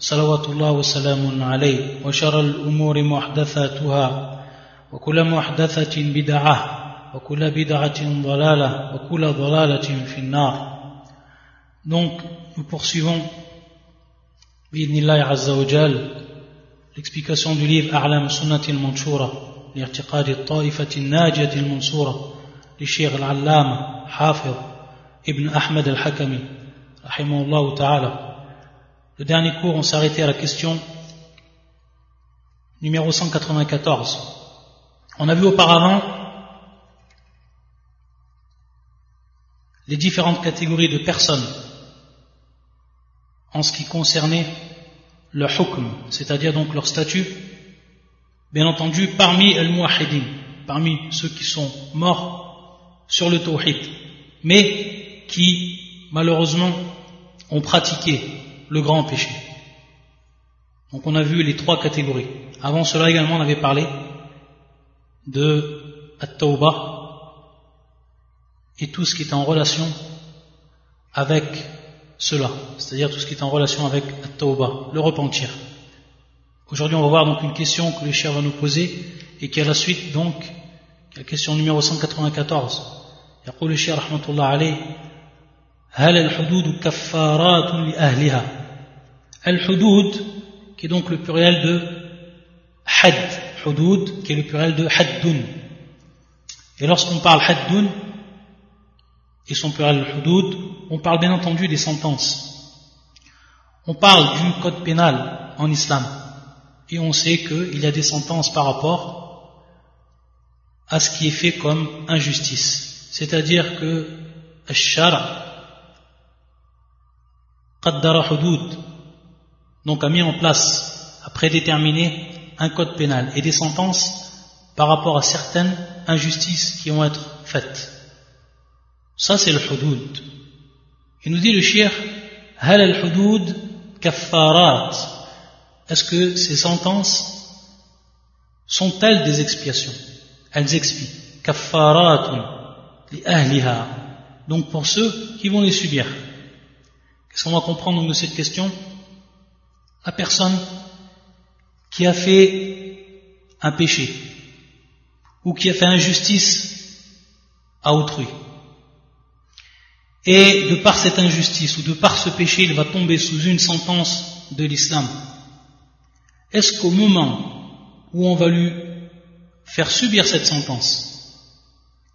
صلوات الله وسلام عليه وشر الأمور محدثاتها وكل محدثة بدعة وكل بدعة ضلالة وكل ضلالة في النار Donc, nous poursuivons بإذن عز وجل l'explication du livre أعلام سنة المنشورة لاعتقاد الطائفة الناجية المنصورة للشيخ العلامة حافظ ابن أحمد الحكمي رحمه الله تعالى Le dernier cours, on s'est arrêté à la question numéro 194. On a vu auparavant les différentes catégories de personnes en ce qui concernait le hukm, c'est-à-dire donc leur statut, bien entendu parmi al muahidin parmi ceux qui sont morts sur le tawhid, mais qui malheureusement ont pratiqué le grand péché. Donc on a vu les trois catégories. Avant cela également on avait parlé de at-tawbah et tout ce qui est en relation avec cela, c'est-à-dire tout ce qui est en relation avec at-tawbah, le repentir. Aujourd'hui on va voir donc une question que le cher va nous poser et qui est la suite donc la question numéro 194. يقول الشيخ رحمة الله عليه هل الحدود كفارات لأهلها Al-Hudud, qui est donc le pluriel de Had, Hudud, qui est le pluriel de Haddun. Et lorsqu'on parle Haddun, et son pluriel Hudud, on parle bien entendu des sentences. On parle du code pénal en islam. Et on sait qu'il y a des sentences par rapport à ce qui est fait comme injustice. C'est-à-dire que Ash-Shara, Qaddara Hudud, donc a mis en place, a prédéterminé un code pénal et des sentences par rapport à certaines injustices qui vont être faites. Ça c'est le hudud. Il nous dit le shir, hal al-hudud kaffarat? Est-ce que ces sentences sont-elles des expiations? Elles expient. Kaffaratun li ahliha. Donc pour ceux qui vont les subir. Qu'est-ce qu'on va comprendre de cette question? La personne qui a fait un péché ou qui a fait injustice à autrui. Et de par cette injustice ou de par ce péché, il va tomber sous une sentence de l'islam. Est-ce qu'au moment où on va lui faire subir cette sentence,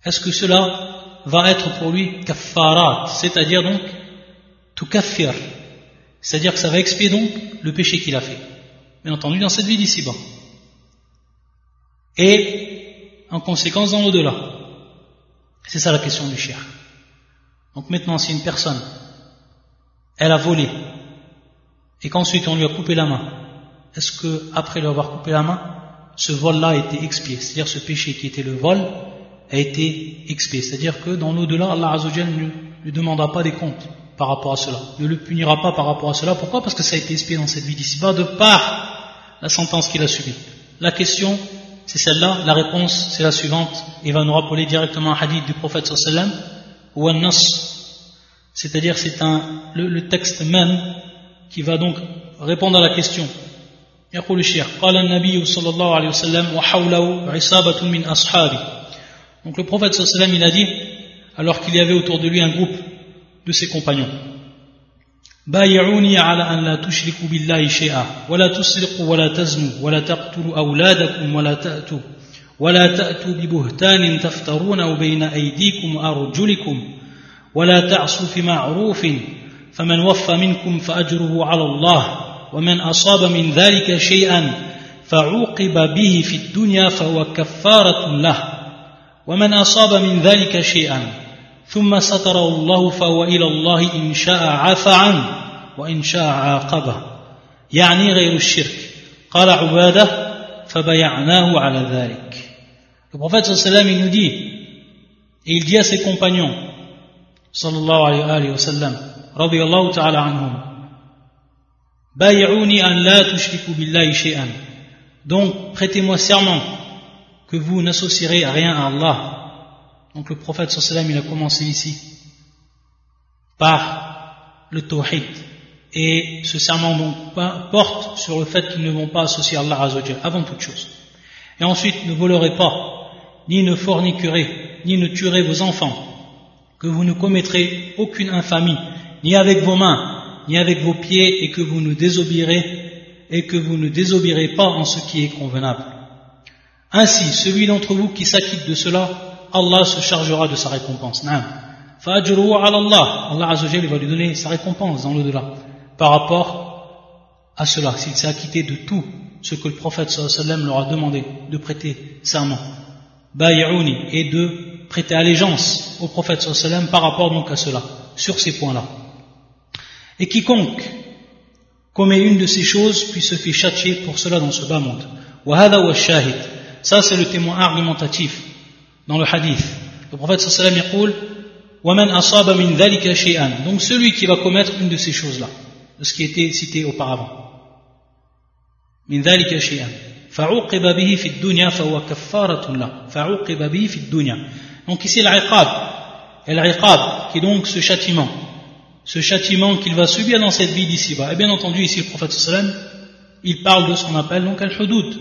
est-ce que cela va être pour lui kaffarat, c'est-à-dire donc tout kaffir, c'est-à-dire que ça va expier donc le péché qu'il a fait. Bien entendu, dans cette vie d'ici-bas. Et, en conséquence, dans l'au-delà. C'est ça la question du cher. Donc maintenant, si une personne, elle a volé, et qu'ensuite on lui a coupé la main, est-ce que, après lui avoir coupé la main, ce vol-là a été expié? C'est-à-dire ce péché qui était le vol a été expié. C'est-à-dire que dans l'au-delà, Allah Azzawajal ne lui demandera pas des comptes par rapport à cela, ne le punira pas par rapport à cela. Pourquoi Parce que ça a été expié dans cette vie d'ici-bas de par la sentence qu'il a subie. La question, c'est celle-là, la réponse, c'est la suivante. Il va nous rappeler directement un hadith du prophète sallam ou un nas, c'est-à-dire c'est un, le, texte même qui va donc répondre à la question. يقول الشيخ قال النبي صلى الله عليه وسلم وحوله عصابة من أصحابه donc le prophète sallam il a dit alors qu'il y avait autour de lui un groupe de ses compagnons. بايعوني على أن لا تشركوا بالله شيئا ولا تسرقوا ولا تزنوا ولا تقتلوا أولادكم ولا تأتوا ولا تأتوا ببهتان تفترونه بين أيديكم وأرجلكم ولا تعصوا في معروف فمن وفى منكم فأجره على الله ومن أصاب من ذلك شيئا فعوقب به في الدنيا فهو كفارة له ومن أصاب من ذلك شيئا ثم ستره الله فهو إلى الله إن شاء عفى عنه وإن شاء عاقبه يعني غير الشرك قال عبادة فبيعناه على ذلك Le prophète sallam il nous dit et il dit à ses compagnons sallallahu alayhi wa sallam radiyallahu ta'ala anhum Bay'uni an la tushriku billahi shay'an Donc prêtez-moi serment que vous n'associerez rien à Allah. Donc le prophète sallam il a commencé ici par le tawhid et ce serment donc porte sur le fait qu'ils ne vont pas associer Allah Azzawajal avant toute chose. Et ensuite, ne volerez pas, ni ne forniquerez, ni ne tuerez vos enfants, que vous ne commettrez aucune infamie, ni avec vos mains, ni avec vos pieds, et que vous ne désobéirez, et que vous ne désobéirez pas en ce qui est convenable. Ainsi, celui d'entre vous qui s'acquitte de cela, Allah se chargera de sa récompense. Allah, Allah va lui donner sa récompense dans l'au-delà par rapport à cela, s'il s'est acquitté de tout ce que le prophète sallam leur a demandé de prêter serment, et de prêter allégeance au prophète sallam par rapport donc à cela, sur ces points-là. Et quiconque commet une de ces choses, puis se fait châtier pour cela dans ce bas monde. Ça, c'est le témoin argumentatif dans le hadith. Le prophète sallam dit Donc celui qui va commettre une de ces choses-là de ce qui était cité auparavant. من ذلك شيئا فعوقب به في الدنيا فهو كفارة له فعوقب به في الدنيا donc ici العقاب العقاب qui est donc ce châtiment ce châtiment qu'il va subir dans cette vie d'ici-bas et bien entendu ici le prophète sallam il parle de ce qu'on appelle donc al-hudud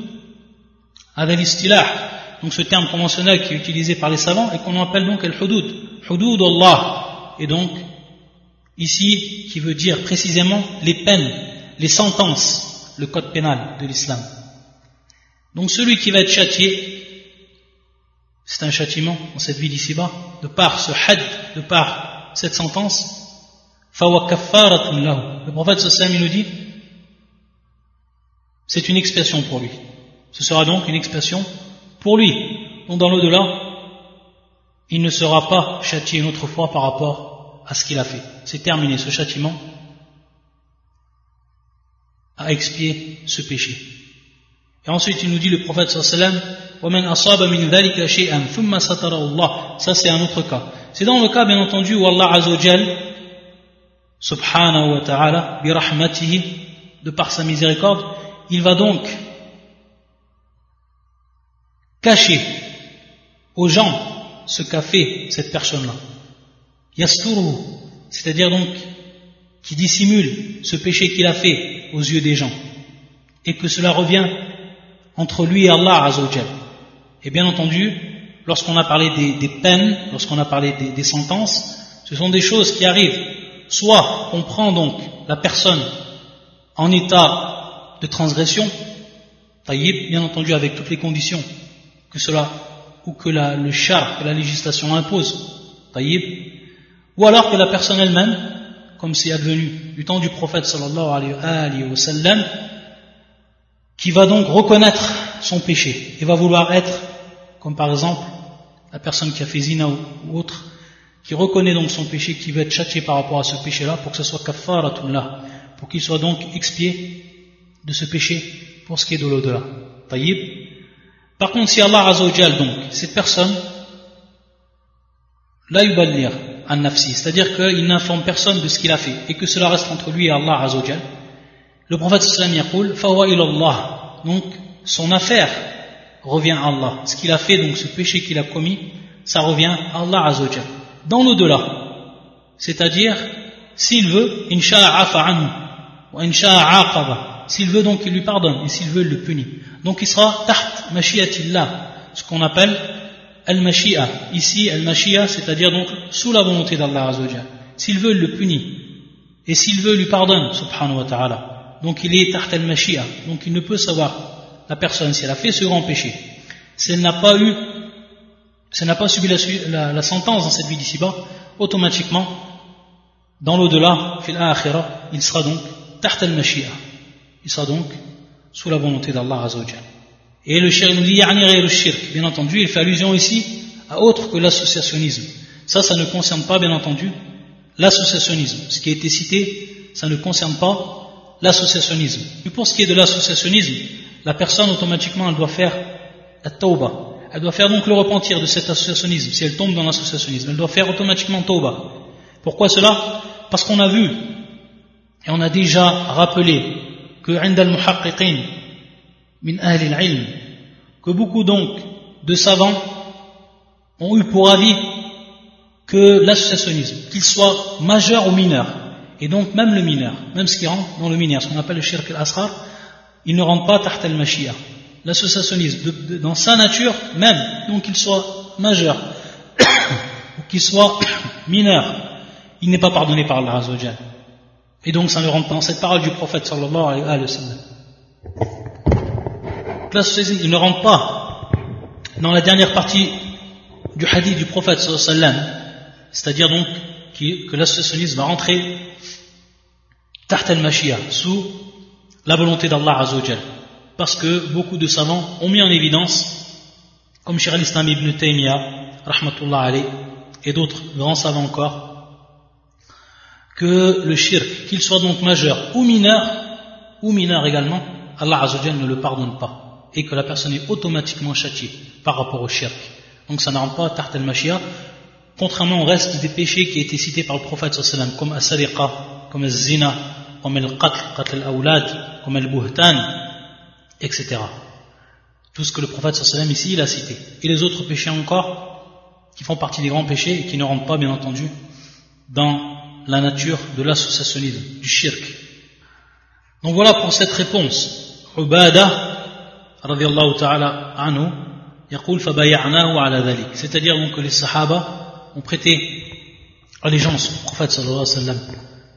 هذا الاصطلاح donc ce terme conventionnel qui est utilisé par les savants et qu'on appelle donc al-hudud hudud Allah et donc ici qui veut dire précisément les peines, les sentences, le code pénal de l'islam. Donc celui qui va être châtié, c'est un châtiment dans cette vie d'ici-bas, de par ce had, de par cette sentence, le prophète sallam nous dit, c'est une expiation pour lui. Ce sera donc une expiation pour lui. Donc dans l'au-delà, il ne sera pas châtié une autre fois par rapport à ce qu'il a fait. C'est terminé, ce châtiment a expié ce péché. Et ensuite, il nous dit le prophète sallallahu Ça, c'est un autre cas. C'est dans le cas, bien entendu, où Allah azawajal, subhanahu wa ta'ala, de par sa miséricorde, il va donc cacher aux gens ce qu'a fait cette personne-là yasturu, c'est-à-dire donc qui dissimule ce péché qu'il a fait aux yeux des gens, et que cela revient entre lui et Allah Azzawajal. Et bien entendu, lorsqu'on a parlé des, peines, lorsqu'on a parlé des, sentences, ce sont des choses qui arrivent. Soit on prend donc la personne en état de transgression, taïb, bien entendu avec toutes les conditions que cela, ou que la, le char, que la législation impose, taïb, ou alors que la personne elle-même, comme c'est advenu du temps du prophète sallallahu alayhi wa sallam, qui va donc reconnaître son péché et va vouloir être, comme par exemple la personne qui a fait zina ou, autre, qui reconnaît donc son péché, qui va être châtié par rapport à ce péché-là, pour que ce soit kafaratullah, pour qu'il soit donc expié de ce péché pour ce qui est de l'au-delà. Par contre, si Allah Azzawajal, donc, cette personne, la yuballir, c'est-à-dire qu'il n'informe personne de ce qu'il a fait et que cela reste entre lui et Allah Azzawajal. Le prophète sallam yaqul fawa ilallah. Donc son affaire revient à Allah. Ce qu'il a fait, donc ce péché qu'il a commis, ça revient à Allah Azzawajal. Dans l'au-delà, c'est-à-dire s'il veut, insha'a anhu ou insha'a aqaba. S'il veut donc il lui pardonne et s'il veut il le punit. Donc il sera taht mashiatillah, ce qu'on appelle al-mashia. Ici, al-mashia, c'est-à-dire donc sous la volonté d'Allah. S'il veut, il le punit. Et s'il veut, il lui pardonne, subhanahu wa ta'ala. Donc il est taht al-mashia. Donc il ne peut savoir, la personne, si elle a fait ce grand péché, si elle n'a pas eu, si elle n'a pas subi la, la, sentence dans cette vie d'ici-bas, automatiquement, dans l'au-delà, fil il sera donc taht al-mashia. Il sera donc sous la volonté d'Allah Azzawajal. Et le shirk nous dit le shirk. Bien entendu, il fait allusion ici à autre que l'associationnisme. Ça, ça ne concerne pas, bien entendu, l'associationnisme. Ce qui a été cité, ça ne concerne pas l'associationnisme. Et pour ce qui est de l'associationnisme, la personne automatiquement elle doit faire la tauba. Elle doit faire donc le repentir de cet associationnisme. Si elle tombe dans l'associationnisme, elle doit faire automatiquement tauba. Pourquoi cela? Parce qu'on a vu et on a déjà rappelé que que beaucoup donc de savants ont eu pour avis que l'associationnisme, qu'il soit majeur ou mineur, et donc même le mineur, même ce qui rentre dans le mineur, ce qu'on appelle le shirk al-asrar, il ne rentre pas tahta al-mashia. L'associationnisme, dans sa nature même, donc qu'il soit majeur ou qu'il soit mineur, il n'est pas pardonné par Allah Azzawajal. Et donc ça ne rentre pas dans cette parole du prophète sallallahu alayhi wa sallam. L'associationnisme ne rentre pas dans la dernière partie du hadith du prophète sallallahu alayhi wa sallam, c'est-à-dire donc que l'associationnisme va rentrer taht al-mashia, sous la volonté d'Allah Azzawajal. Parce que beaucoup de savants ont mis en évidence, comme Shir al-Islam ibn Taymiyyah, rahmatullah alayh, et d'autres grands savants encore, que le shirk, qu'il soit donc majeur ou mineur, ou mineur également, Allah Azzawajal ne le pardonne pas, et que la personne est automatiquement châtiée par rapport au shirk. Donc ça ne rentre pas taht al-mashia, contrairement au reste des péchés qui étaient cités par le prophète sallam, comme as-sadiqa, comme az-zina, comme al-qatl, qatl al-awlad, comme al-buhtan, etc. Tout ce que le prophète sallam ici il a cité. Et les autres péchés encore, qui font partie des grands péchés et qui ne rentrent pas bien entendu dans la nature de l'associationnisme, du shirk. Donc voilà pour cette réponse. Ubada, radiallahu ta'ala anhu, c'est-à-dire donc que les sahaba ont prêté allégeance au prophète sallallahu alayhi wa sallam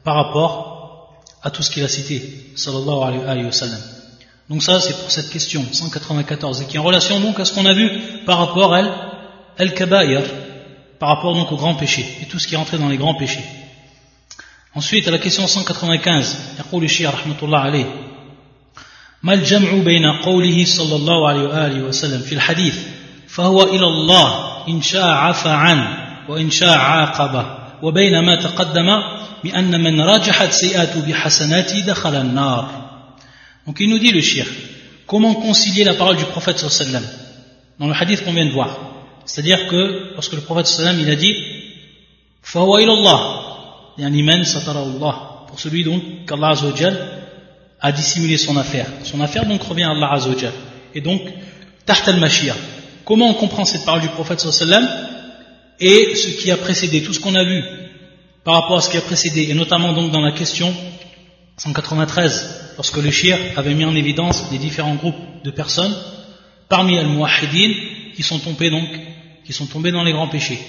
par rapport à tout ce qu'il a cité sallallahu alayhi wa sallam. Donc ça c'est pour cette question 194 et qui est en relation donc à ce qu'on a vu par rapport à al-kabair par rapport donc au grand péché et tout ce qui est rentré dans les grands péchés. Ensuite à la question 195 يقول الشيخ رحمة الله عليه ما الجمع بين قوله صلى الله عليه وآله وسلم في الحديث؟ فهو إلى الله إن شاء عفى عنه وإن شاء عاقبه. وبين ما تقدم بأن من راجحت سيئاته بحسناته دخل النار. Donc il nous dit le shir, comment concilier la parole du prophète sallam dans le hadith qu'on vient de voir. C'est-à-dire que lorsque le prophète sallam il a dit فهو إلى الله Il y a un liman satarallah, pour celui donc qu'Allah a dissimulé son affaire. Son affaire donc revient à Allah Azzawajal. Et donc, tahta al-mashia. Comment on comprend cette parole du prophète sallam et ce qui a précédé, tout ce qu'on a vu par rapport à ce qui a précédé, et notamment donc dans la question 193, lorsque le shir avait mis en évidence les différents groupes de personnes parmi al-muwahidin qui sont tombés donc, qui sont tombés dans les grands péchés.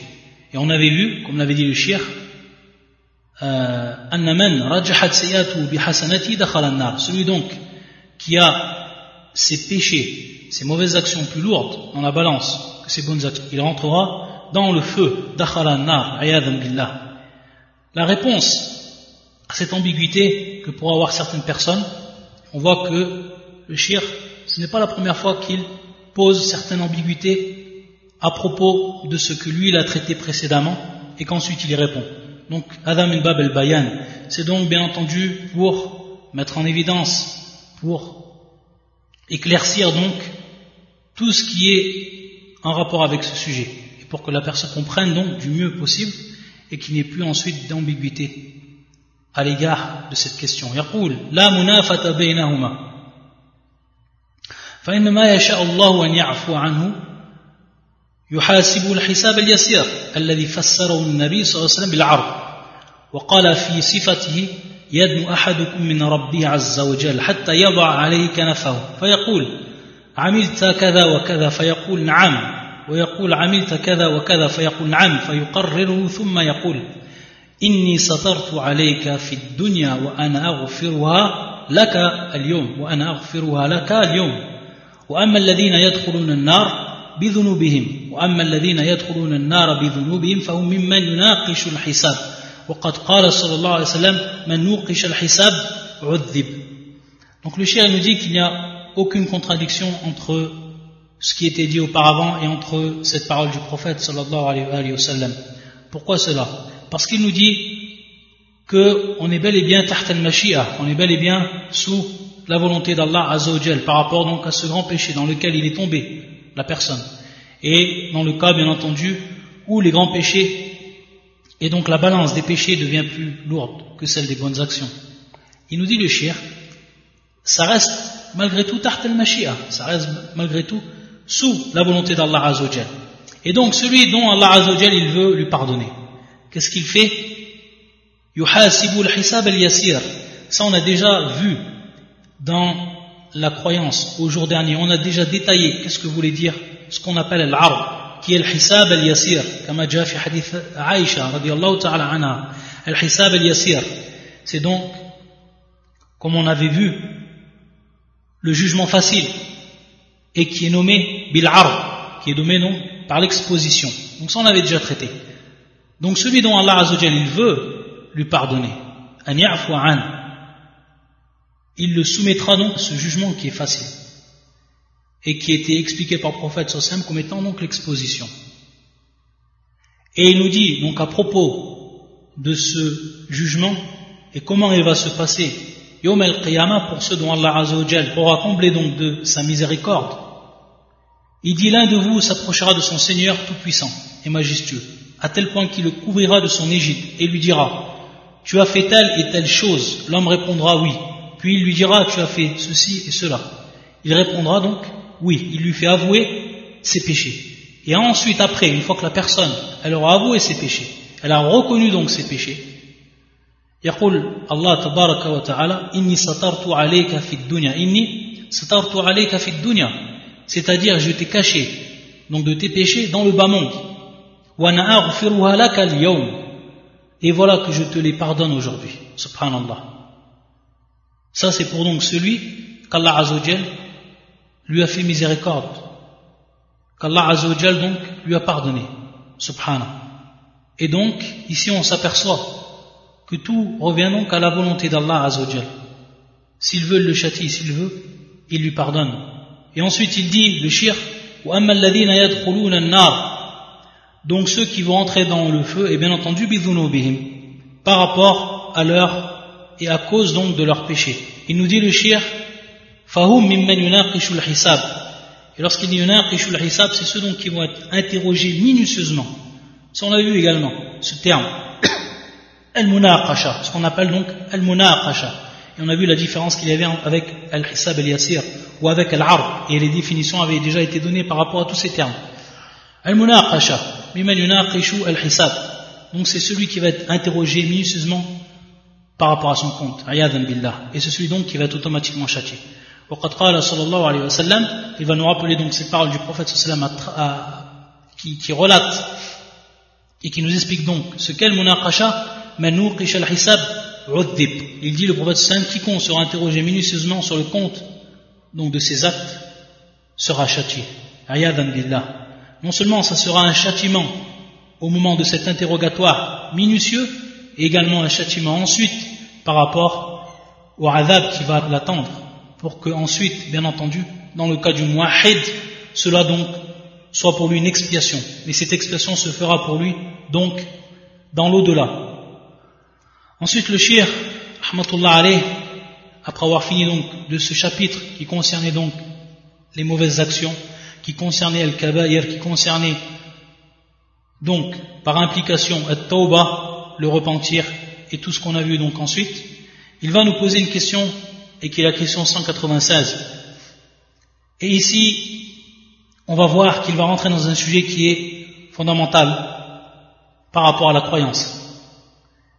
Et on avait vu, comme l'avait dit le shir, celui donc qui a ses péchés, ses mauvaises actions plus lourdes dans la balance que ses bonnes actions, il rentrera dans le feu. La réponse à cette ambiguïté que pourraient avoir certaines personnes, on voit que le shir, ce n'est pas la première fois qu'il pose certaines ambiguïtés à propos de ce que lui il a traité précédemment et qu'ensuite il y répond. Donc, Adam al-Bab al-Bayan, c'est donc bien entendu pour mettre en évidence, pour éclaircir donc tout ce qui est en rapport avec ce sujet, et pour que la personne comprenne donc du mieux possible et qu'il n'y ait plus ensuite d'ambiguïté à l'égard de cette question. يقول لا منافة بينهما فإنما يشاء الله أن يعفو عنه يحاسب الحساب اليسير الذي فسره النبي صلى الله عليه وسلم بالعرض. وقال في صفته يدنو أحدكم من ربه عز وجل حتى يضع عليه كنفه فيقول عملت كذا وكذا فيقول نعم. ويقول عملت كذا وكذا فيقول نعم. فيقرره ثم يقول إني سترت عليك في الدنيا وأنا أغفرها لك اليوم وأنا أغفرها لك اليوم. وأما الذين يدخلون النار بذنوبهم وأما الذين يدخلون النار بذنوبهم فهم ممن يناقش الحساب وقد قال صلى الله عليه وسلم من نوقش الحساب عذب Donc le shir nous dit qu'il n'y a aucune contradiction entre ce qui était dit auparavant et entre cette parole du prophète sallallahu alayhi wa sallam. Pourquoi cela Parce qu'il nous dit qu'on est bel et bien taht al-mashia, on est bel et bien sous la volonté d'Allah Azzawajal par rapport donc à ce grand péché dans lequel il est tombé, la personne. Et dans le cas, bien entendu, où les grands péchés, et donc la balance des péchés devient plus lourde que celle des bonnes actions. Il nous dit le shir, ça reste malgré tout tart al-mashia, ça reste malgré tout sous la volonté d'Allah Azzawajal. Et donc celui dont Allah Azzawajal il veut lui pardonner, qu'est-ce qu'il fait? Al-hisab al-yasir. Ça on a déjà vu dans la croyance au jour dernier, on a déjà détaillé qu'est-ce que voulait dire ce qu'on appelle al qui est le al-yasir, comme a déjà fait hadith. Al-hisab al-yasir, c'est donc, comme on avait vu, le jugement facile, et qui est nommé bil-ar, qui est nommé non, par l'exposition. Donc ça on avait déjà traité. Donc celui dont Allah Azzawajal il veut lui pardonner, an il le soumettra donc à ce jugement qui est facile et qui été expliqué par le prophète Sossam comme étant donc l'exposition. Et il nous dit donc à propos de ce jugement et comment il va se passer Yom Qiyamah pour ceux dont Allah Azzawajal pourra combler donc de sa miséricorde. Il dit l'un de vous s'approchera de son Seigneur tout-puissant et majestueux, à tel point qu'il le couvrira de son égide et lui dira Tu as fait telle et telle chose. L'homme répondra oui. Puis il lui dira Tu as fait ceci et cela. Il répondra donc oui. Il lui fait avouer ses péchés. Et ensuite, après, une fois que la personne, elle aura avoué ses péchés, elle a reconnu donc ses péchés, يقول الله تبارك وتعالى إني سترت عليك في الدنيا إني سترت عليك في الدنيا c'est-à-dire je t'ai caché donc de tes péchés dans le bas monde et voilà que je te les pardonne aujourd'hui subhanallah ça c'est pour donc celui qu'Allah Azzawajal lui a fait miséricorde. qu'Allah Azzawajal donc lui a pardonné. Subhanallah. Et donc ici on s'aperçoit que tout revient donc à la volonté d'Allah Azzawajal. S'il veut le châtie s'il veut il lui pardonne. Et ensuite il dit le shir donc ceux qui vont entrer dans le feu et bien entendu par rapport à leur et à cause donc de leur péché. Il nous dit le shir, Fahum mimman hisab. Et lorsqu'il dit hisab, c'est ceux donc qui vont être interrogés minutieusement. Ça on a vu également, ce terme. Al-munaqasha, ce qu'on appelle donc al-munaqasha. Et on a vu la différence qu'il y avait avec al-hisab al-yasir ou avec al-arb. Et les définitions avaient déjà été données par rapport à tous ces termes. Al-munaqasha, mimman yunaqishu al-hisab. Donc c'est celui qui va être interrogé minutieusement par rapport à son compte. Et c'est celui donc qui va être automatiquement châtié. Il va nous rappeler donc ces paroles du prophète sallam qui, qui relate et qui nous explique donc ce qu'est le munaqasha, hisab il dit le prophète sallam quiconque sera interrogé minutieusement sur le compte donc de ses actes sera châtié. Non seulement ça sera un châtiment au moment de cet interrogatoire minutieux, et également un châtiment ensuite par rapport au adab qui va l'attendre, pour que ensuite, bien entendu, dans le cas du muahid, cela donc soit pour lui une expiation. Mais cette expiation se fera pour lui donc dans l'au-delà. Ensuite, le shir, Ahmadullah après avoir fini donc de ce chapitre qui concernait donc les mauvaises actions, qui concernait al-kabair, qui concernait donc par implication at-tawbah, le repentir, et tout ce qu'on a vu donc ensuite, il va nous poser une question, et qui est la question 196. Et ici, on va voir qu'il va rentrer dans un sujet qui est fondamental par rapport à la croyance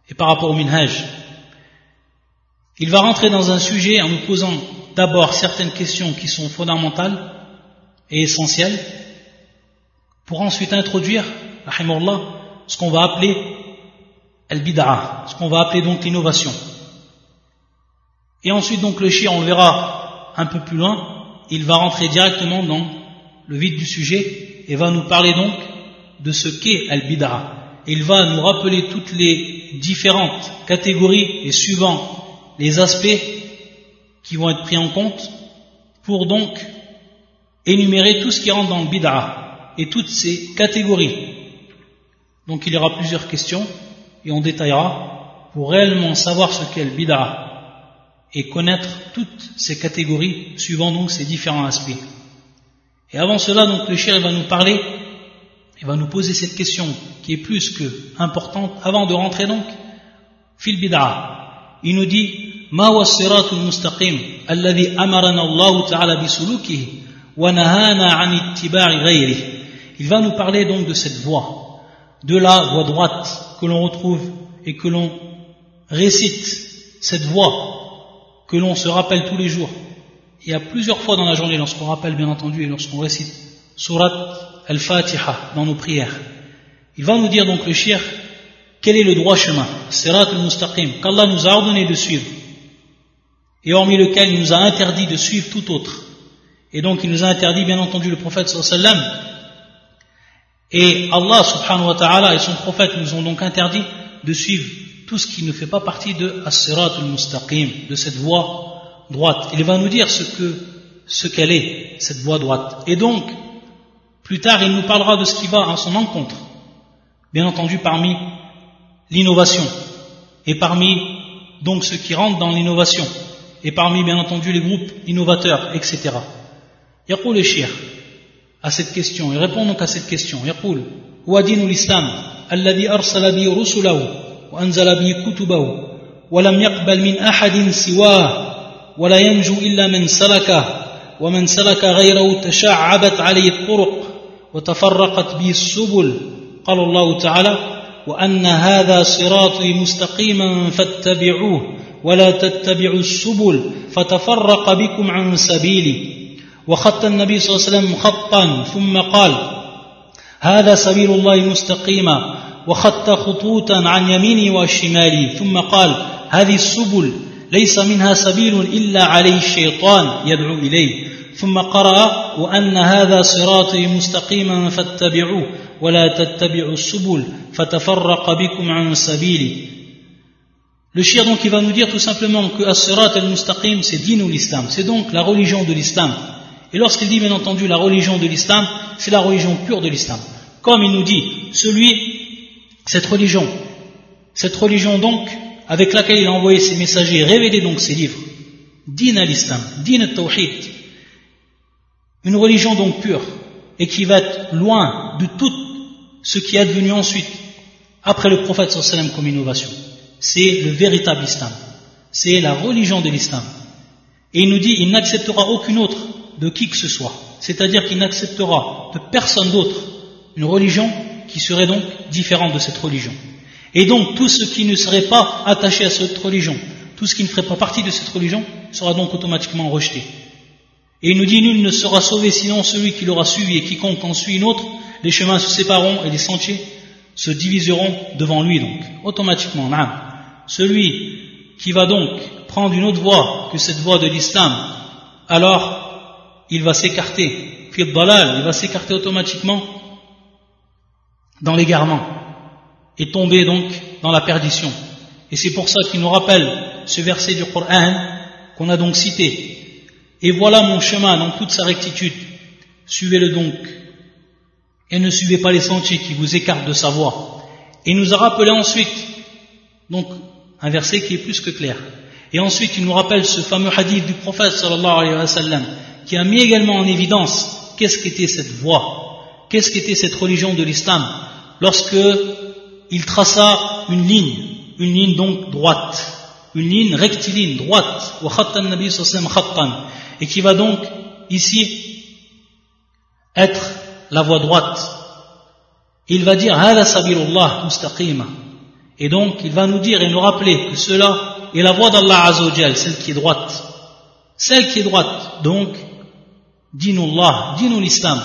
et par rapport au minhaj. Il va rentrer dans un sujet en nous posant d'abord certaines questions qui sont fondamentales et essentielles, pour ensuite introduire, ce qu'on va appeler al-bid'a, ce qu'on va appeler donc l'innovation. Et ensuite donc le chien, on le verra un peu plus loin, il va rentrer directement dans le vide du sujet et va nous parler donc de ce qu'est al-bid'a. Il va nous rappeler toutes les différentes catégories et suivant les aspects qui vont être pris en compte pour donc énumérer tout ce qui rentre dans le bid'a et toutes ces catégories. Donc il y aura plusieurs questions et on détaillera pour réellement savoir ce qu'est le bid'a et connaître toutes ces catégories suivant donc ces différents aspects. Et avant cela, donc le shir va nous parler, il va nous poser cette question qui est plus que importante avant de rentrer donc fil bid'a. Il nous dit ما هو الصراط المستقيم الذي أمرنا الله تعالى بسلوكه ونهانا عن اتباع غيره. Il va nous parler donc de cette voie, de la voie droite que l'on retrouve et que l'on récite, cette voie que l'on se rappelle tous les jours. Il y a plusieurs fois dans la journée, lorsqu'on rappelle bien entendu et lorsqu'on récite Surat al-Fatiha dans nos prières. Il va nous dire donc le shir quel est le droit chemin, Sirat al-Mustaqim, qu'Allah nous a ordonné de suivre, et hormis lequel il nous a interdit de suivre tout autre. Et donc il nous a interdit bien entendu le prophète sallam, et Allah subhanahu wa ta'ala et son prophète nous ont donc interdit de suivre tout ce qui ne fait pas partie de As-Sirat al-Mustaqim, de cette voie droite. Il va nous dire ce que, ce qu'elle est, cette voie droite. Et donc, plus tard, il nous parlera de ce qui va à son encontre. Bien entendu, parmi l'innovation. Et parmi, donc, ceux qui rentrent dans l'innovation. Et parmi, bien entendu, les groupes innovateurs, etc. Le shir à cette question. Il répond donc à cette question. Yaqul, wa l'islam, alladhi arsala bi rusulahu وأنزل به كتبه ولم يقبل من أحد سواه ولا ينجو إلا من سلكه ومن سلك غيره تشعبت عليه الطرق وتفرقت به السبل قال الله تعالى وأن هذا صراطي مستقيما فاتبعوه ولا تتبعوا السبل فتفرق بكم عن سبيلي وخط النبي صلى الله عليه وسلم خطا ثم قال هذا سبيل الله مستقيما. وخط خطوطا عن يميني وشمالي ثم قال هذه السبل ليس منها سبيل إلا عليه الشيطان يدعو إليه. ثم قرأ وأن هذا صراطي مستقيما فاتبعوه ولا تتبعوا السبل فتفرق بكم عن سبيلي. Le shir donc il va nous dire tout simplement que As-Sirat al-Mustaqim c'est din ou l'islam, c'est donc la religion de l'islam. Et lorsqu'il dit bien entendu la religion de l'islam, c'est la religion pure de l'islam. Comme il nous dit, celui cette religion, cette religion donc, avec laquelle il a envoyé ses messagers, révélé donc ses livres, din al-Islam, din al-Tawhid, une religion donc pure, et qui va être loin de tout ce qui est advenu ensuite, après le prophète sallam comme innovation. C'est le véritable islam. C'est la religion de l'islam. Et il nous dit, il n'acceptera aucune autre de qui que ce soit. C'est-à-dire qu'il n'acceptera de personne d'autre une religion qui serait donc différent de cette religion. Et donc tout ce qui ne serait pas attaché à cette religion, tout ce qui ne ferait pas partie de cette religion, sera donc automatiquement rejeté. Et il nous dit, nul ne sera sauvé sinon celui qui l'aura suivi et quiconque en suit une autre, les chemins se sépareront et les sentiers se diviseront devant lui donc, automatiquement. Celui qui va donc prendre une autre voie que cette voie de l'islam, alors il va s'écarter, il va s'écarter automatiquement dans l'égarement et tomber donc dans la perdition. Et c'est pour ça qu'il nous rappelle ce verset du Coran qu'on a donc cité. Et voilà mon chemin dans toute sa rectitude. Suivez-le donc. Et ne suivez pas les sentiers qui vous écartent de sa voie. Et il nous a rappelé ensuite, donc, un verset qui est plus que clair. Et ensuite, il nous rappelle ce fameux hadith du prophète sallallahu alayhi wa sallam, qui a mis également en évidence qu'est-ce qu'était cette voie, qu'est-ce qu'était cette religion de l'islam, lorsque il traça une ligne, une ligne donc droite, une ligne rectiligne, droite, et qui va donc ici être la voie droite. Il va dire et donc il va nous dire et nous rappeler que cela est la voie d'Allah celle qui est droite. Celle qui est droite, donc, dinullah, dinul islam,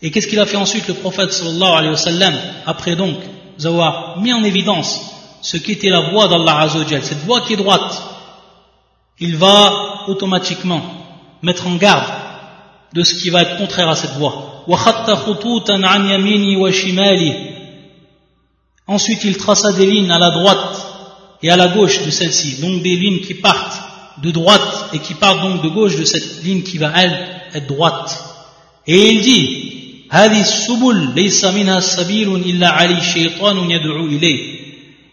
et qu'est-ce qu'il a fait ensuite le prophète sallallahu alayhi wa sallam, après donc avoir mis en évidence ce qui était la voie d'Allah Azzawajal, cette voie qui est droite, il va automatiquement mettre en garde de ce qui va être contraire à cette voie. Ensuite, il traça des lignes à la droite et à la gauche de celle-ci, donc des lignes qui partent de droite et qui partent donc de gauche de cette ligne qui va, elle, droite. Et il dit,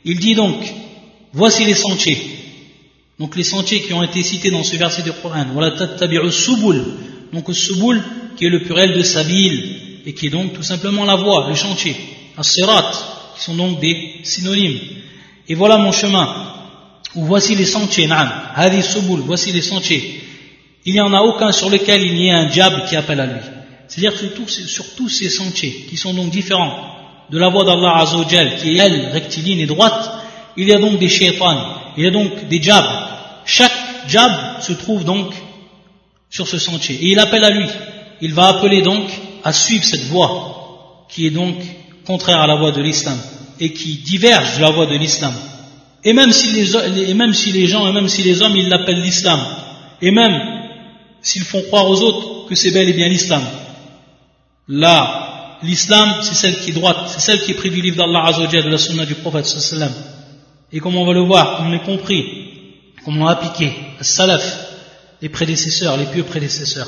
il dit donc, voici les sentiers. donc les sentiers qui ont été cités dans ce verset du Coran, donc subul qui est le pluriel de sabil et qui est donc tout simplement la voie, le chantier, as-sirat qui sont donc des synonymes. Et voilà mon chemin. Ou voici les sentiers, subul, voici les sentiers. Il n'y en a aucun sur lequel il y ait un diable qui appelle à lui. C'est-à-dire sur, tous ces sentiers qui sont donc différents de la voie d'Allah Azzawajal qui est elle rectiligne et droite, il y a donc des shaitans, il y a donc des diables. Chaque diable se trouve donc sur ce sentier et il appelle à lui. Il va appeler donc à suivre cette voie qui est donc contraire à la voie de l'islam et qui diverge de la voie de l'islam. Et même si les, et même si les gens et même si les hommes ils l'appellent l'islam et même s'ils font croire aux autres que c'est bel et bien l'islam. Là, l'islam, c'est celle qui est droite, c'est celle qui est pris du livre d'Allah Azzawajal, de la sunna du prophète sallam. Et comme on va le voir, comme on l'a compris, comme on l'a appliqué, salaf, les prédécesseurs, les pieux prédécesseurs.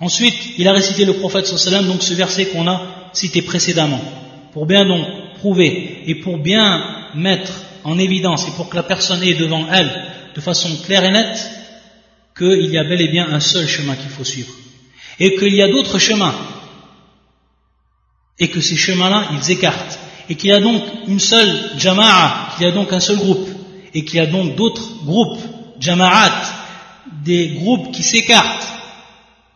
Ensuite, il a récité le prophète sallam, donc ce verset qu'on a cité précédemment, pour bien donc prouver et pour bien mettre en évidence et pour que la personne ait devant elle de façon claire et nette qu'il y a bel et bien un seul chemin qu'il faut suivre. Et qu'il y a d'autres chemins. Et que ces chemins-là, ils écartent. Et qu'il y a donc une seule jama'a, qu'il y a donc un seul groupe. Et qu'il y a donc d'autres groupes, jama'at, des groupes qui s'écartent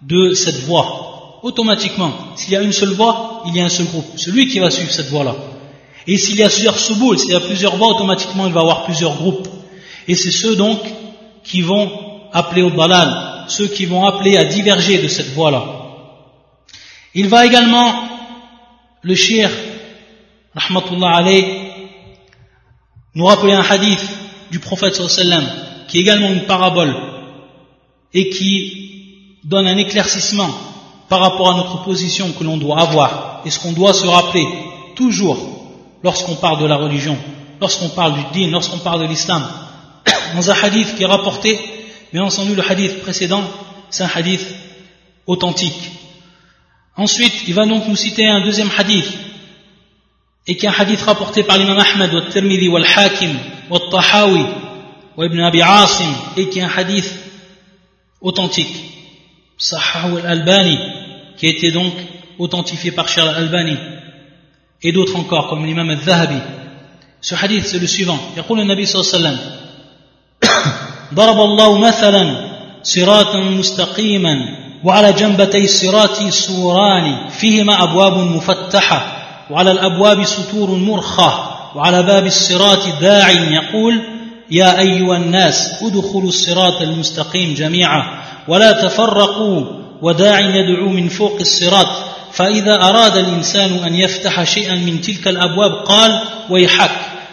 de cette voie. Automatiquement, s'il y a une seule voie, il y a un seul groupe. Celui qui va suivre cette voie-là. Et s'il y a plusieurs subouls, s'il y a plusieurs voies, automatiquement il va y avoir plusieurs groupes. Et c'est ceux donc qui vont appeler au balal, ceux qui vont appeler à diverger de cette voie-là. Il va également, le shir, rahmatullah alayh, nous rappeler un hadith du prophète sallam, qui est également une parabole, et qui donne un éclaircissement par rapport à notre position que l'on doit avoir, et ce qu'on doit se rappeler toujours lorsqu'on parle de la religion, lorsqu'on parle du din, lorsqu'on parle de l'islam. Dans un hadith qui est rapporté Bien entendu, le hadith précédent, c'est un hadith authentique. Ensuite, il va donc nous citer un deuxième hadith, et qui est un hadith rapporté par l'imam Ahmed, wa Tirmidhi, wa Al-Hakim, wa Tahawi, wa Ibn Abi Asim, et qui est un hadith authentique. Sahih al-Albani, qui a été donc authentifié par Charles al-Albani, et d'autres encore, comme l'imam al-Zahabi. Ce hadith, c'est le suivant. Il y a le Nabi sallallahu alayhi wa sallam, ضرب الله مثلا صراطا مستقيما وعلى جنبتي الصراط سوران فيهما أبواب مفتحة وعلى الأبواب سطور مرخة وعلى باب الصراط داع يقول يا أيها الناس ادخلوا الصراط المستقيم جميعا ولا تفرقوا وداع يدعو من فوق الصراط فإذا أراد الإنسان أن يفتح شيئا من تلك الأبواب قال ويحك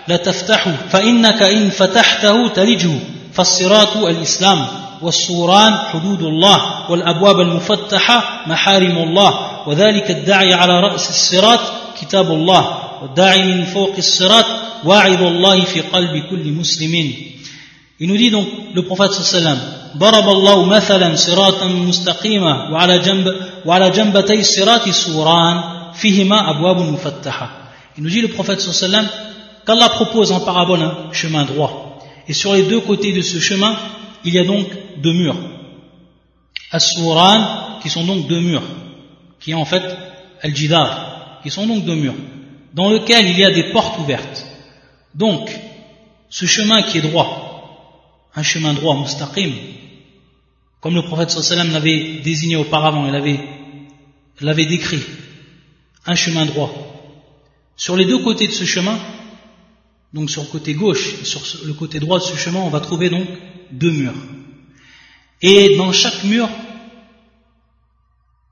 لا تفتحه فإنك إن فتحته تلجه. فالصراط الإسلام والسوران حدود الله والأبواب المفتحة محارم الله وذلك الداعي على رأس الصراط كتاب الله والداعي من فوق الصراط واعظ الله في قلب كل مسلم. Il nous dit donc le prophète sallam ضرب الله مثلا صراطا مستقيما وعلى جنب وعلى جنبتي الصراط سوران فيهما أبواب مفتحة. Il nous dit le prophète sallam qu'Allah propose en parabole un chemin droit. Et sur les deux côtés de ce chemin, il y a donc deux murs. As-Suran, qui sont donc deux murs, qui est en fait Al-Jidar, qui sont donc deux murs, dans lequel il y a des portes ouvertes. Donc, ce chemin qui est droit, un chemin droit, mustaqim, comme le prophète sallam l'avait désigné auparavant, il avait, l'avait décrit, un chemin droit. Sur les deux côtés de ce chemin, donc sur le côté gauche sur le côté droit de ce chemin, on va trouver donc deux murs. Et dans chaque mur,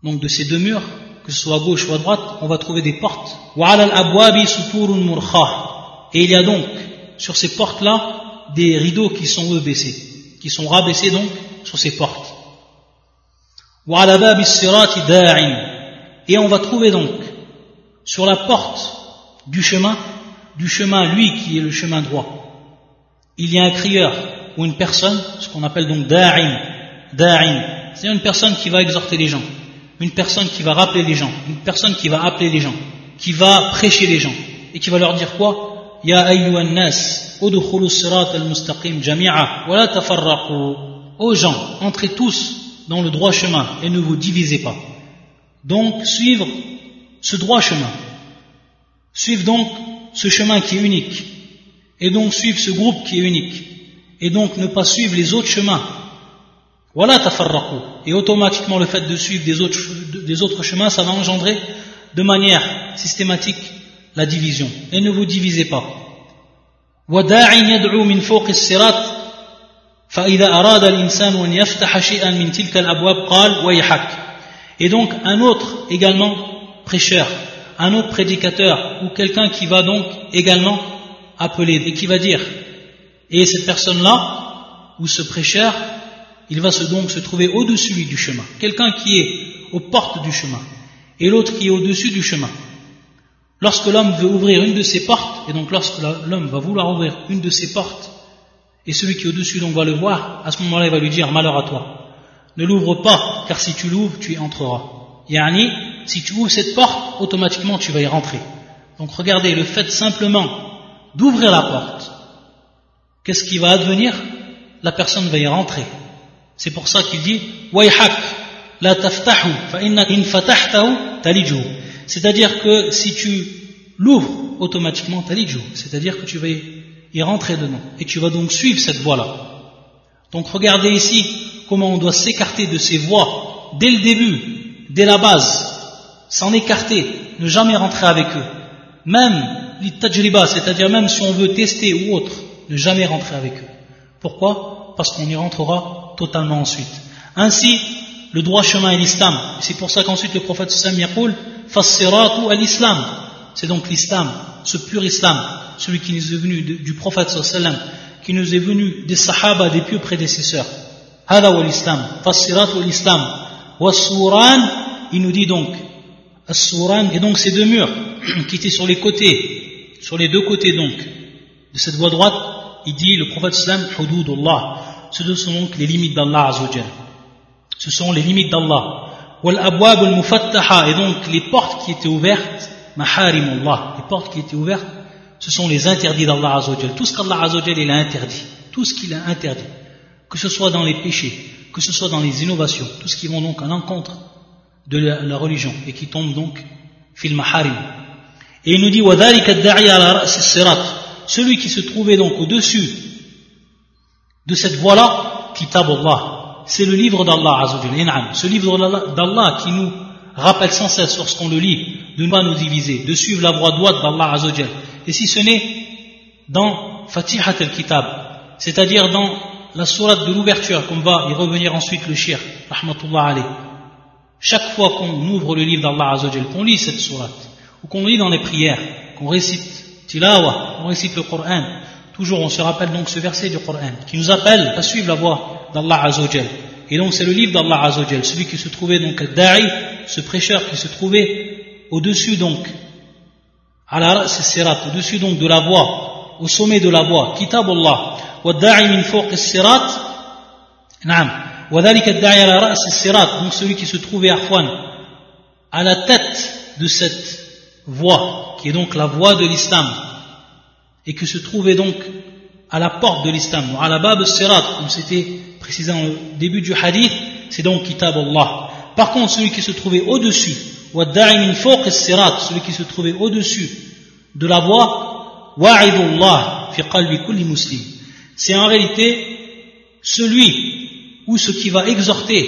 donc de ces deux murs, que ce soit à gauche ou à droite, on va trouver des portes. Et il y a donc sur ces portes-là des rideaux qui sont eux baissés, qui sont rabaissés donc sur ces portes. Et on va trouver donc sur la porte du chemin du chemin, lui qui est le chemin droit, il y a un crieur ou une personne, ce qu'on appelle donc da'im, da'im, c'est une personne qui va exhorter les gens, une personne qui va rappeler les gens, une personne qui va appeler les gens, qui va prêcher les gens, et qui va leur dire quoi? Ya ayyuhan nas, sirat al-mustaqim jami'a, wa la tafarraqu. Ô gens, entrez tous dans le droit chemin et ne vous divisez pas. Donc, suivre ce droit chemin. Suivre donc ce chemin qui est unique, et donc suivre ce groupe qui est unique, et donc ne pas suivre les autres chemins. Voilà tafarraqu. Et automatiquement, le fait de suivre des autres, des autres chemins, ça va engendrer de manière systématique la division. Et ne vous divisez pas. Et donc un autre également prêcheur un autre prédicateur ou quelqu'un qui va donc également appeler et qui va dire. Et cette personne-là ou ce prêcheur il va donc se trouver au-dessus du chemin. Quelqu'un qui est aux portes du chemin et l'autre qui est au-dessus du chemin. Lorsque l'homme veut ouvrir une de ses portes et donc lorsque l'homme va vouloir ouvrir une de ses portes et celui qui est au-dessus donc va le voir à ce moment-là il va lui dire malheur à toi. Ne l'ouvre pas car si tu l'ouvres tu y entreras yani si tu ouvres cette porte automatiquement tu vas y rentrer donc regardez le fait simplement d'ouvrir la porte qu'est-ce qui va advenir? La personne va y rentrer. C'est pour ça qu'il dit Wayhak, la taftahu, talijhu. C'est-à-dire que si tu l'ouvres automatiquement talijhu, c'est-à-dire que tu vas y rentrer dedans et tu vas donc suivre cette voie-là. Donc regardez ici comment on doit s'écarter de ces voies dès le début, dès la base, s'en écarter, ne jamais rentrer avec eux. Même l'ittajriba, c'est-à-dire même si on veut tester ou autre, ne jamais rentrer avec eux. Pourquoi? Parce qu'on y rentrera totalement ensuite. Ainsi, le droit chemin est l'islam. C'est pour ça qu'ensuite le prophète sallam yaqul fassiratu al-islam. C'est donc l'islam, ce pur islam, celui qui nous est venu du prophète sallam, qui nous est venu des sahaba, des pieux prédécesseurs. Hada wa l'islam, fassiratu al-islam. Wa il nous dit donc, as-suran, et donc ces deux murs qui étaient sur les côtés, sur les deux côtés donc, de cette voie droite, il dit, le prophète sallam, hududullah. Ce sont donc les limites d'Allah azawajal. Ce sont les limites d'Allah. Wal abwab al mufattaha, et donc les portes qui étaient ouvertes, maharimullah, les portes qui étaient ouvertes, ce sont les interdits d'Allah azawajal. Tout ce qu'Allah azawajal il a interdit, tout ce qu'il a interdit, que ce soit dans les péchés, que ce soit dans les innovations, tout ce qui vont donc à l'encontre de la, religion et qui tombe donc fil maharim. Et il nous dit celui qui se trouvait donc au-dessus de cette voie-là, Kitabullah, c'est le livre d'Allah Azzawajal. Ce livre d'Allah qui nous rappelle sans cesse lorsqu'on le lit de ne pas nous diviser, de suivre la voie droite d'Allah Azzawajal. Et si ce n'est dans Fatihat al-Kitab, c'est-à-dire dans la sourate de l'ouverture, qu'on va y revenir ensuite le shir, rahmatullah alayh. Chaque fois qu'on ouvre le livre d'Allah qu'on lit cette sourate, ou qu'on lit dans les prières, qu'on récite tilawa, on récite le Coran, toujours on se rappelle donc ce verset du Coran qui nous appelle à suivre la voie d'Allah Azzawajal. Et donc c'est le livre d'Allah Azzawajal, celui qui se trouvait donc Da'i, ce prêcheur qui se trouvait au-dessus donc, à la sirat, au-dessus donc de la voie, au sommet de la voie, Kitab Allah, wa da'i min sirat donc celui qui se trouvait Arfwan, à la tête de cette voie, qui est donc la voie de l'islam, et que se trouvait donc à la porte de l'islam, à la bab sirat, comme c'était précisé le début du hadith, c'est donc Kitab Allah. Par contre, celui qui se trouvait au-dessus, celui qui se trouvait au-dessus de la voie, c'est en réalité celui ou ce qui va exhorter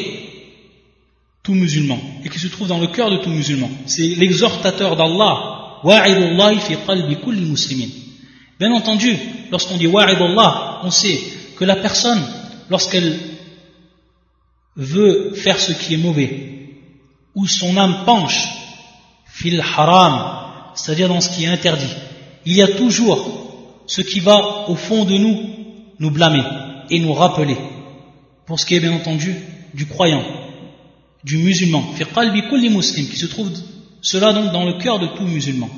tout musulman et qui se trouve dans le cœur de tout musulman. C'est l'exhortateur d'Allah Bien entendu, lorsqu'on dit wa'idullah, on sait que la personne, lorsqu'elle veut faire ce qui est mauvais, ou son âme penche fil haram, c'est-à-dire dans ce qui est interdit, il y a toujours ce qui va au fond de nous nous blâmer et nous rappeler, pour ce qui est bien entendu du croyant, du musulman, qui se trouve cela donc dans le cœur de tout musulman.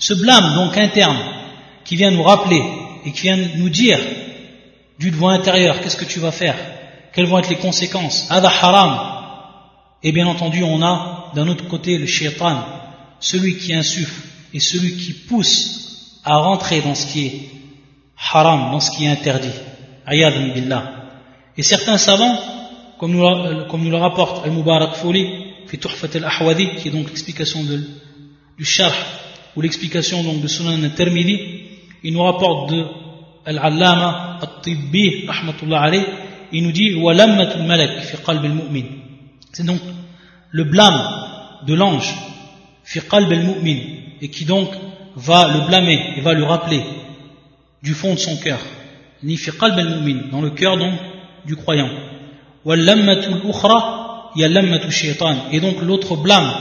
Ce blâme donc interne qui vient nous rappeler et qui vient nous dire du devant intérieur qu'est-ce que tu vas faire, quelles vont être les conséquences, ada haram. Et bien entendu, on a d'un autre côté le shaitan, celui qui insuffle et celui qui pousse à rentrer dans ce qui est haram, dans ce qui est interdit. Ayadan billah. Et certains savants, comme nous, le rapporte Al-Mubarak Fouli, al-Ahwadi, qui est donc l'explication du Sharh, ou l'explication donc de Sunan al-Tirmidhi, il nous rapporte de Al-Allama At-Tibbi, rahmatullah il nous dit malak fi qalb al-mu'min. C'est donc le blâme de l'ange fi qalb al-mu'min et qui donc va le blâmer et va le rappeler du fond de son cœur. Ni fi qalb al-mu'min, dans le cœur donc du croyant. Et donc l'autre blâme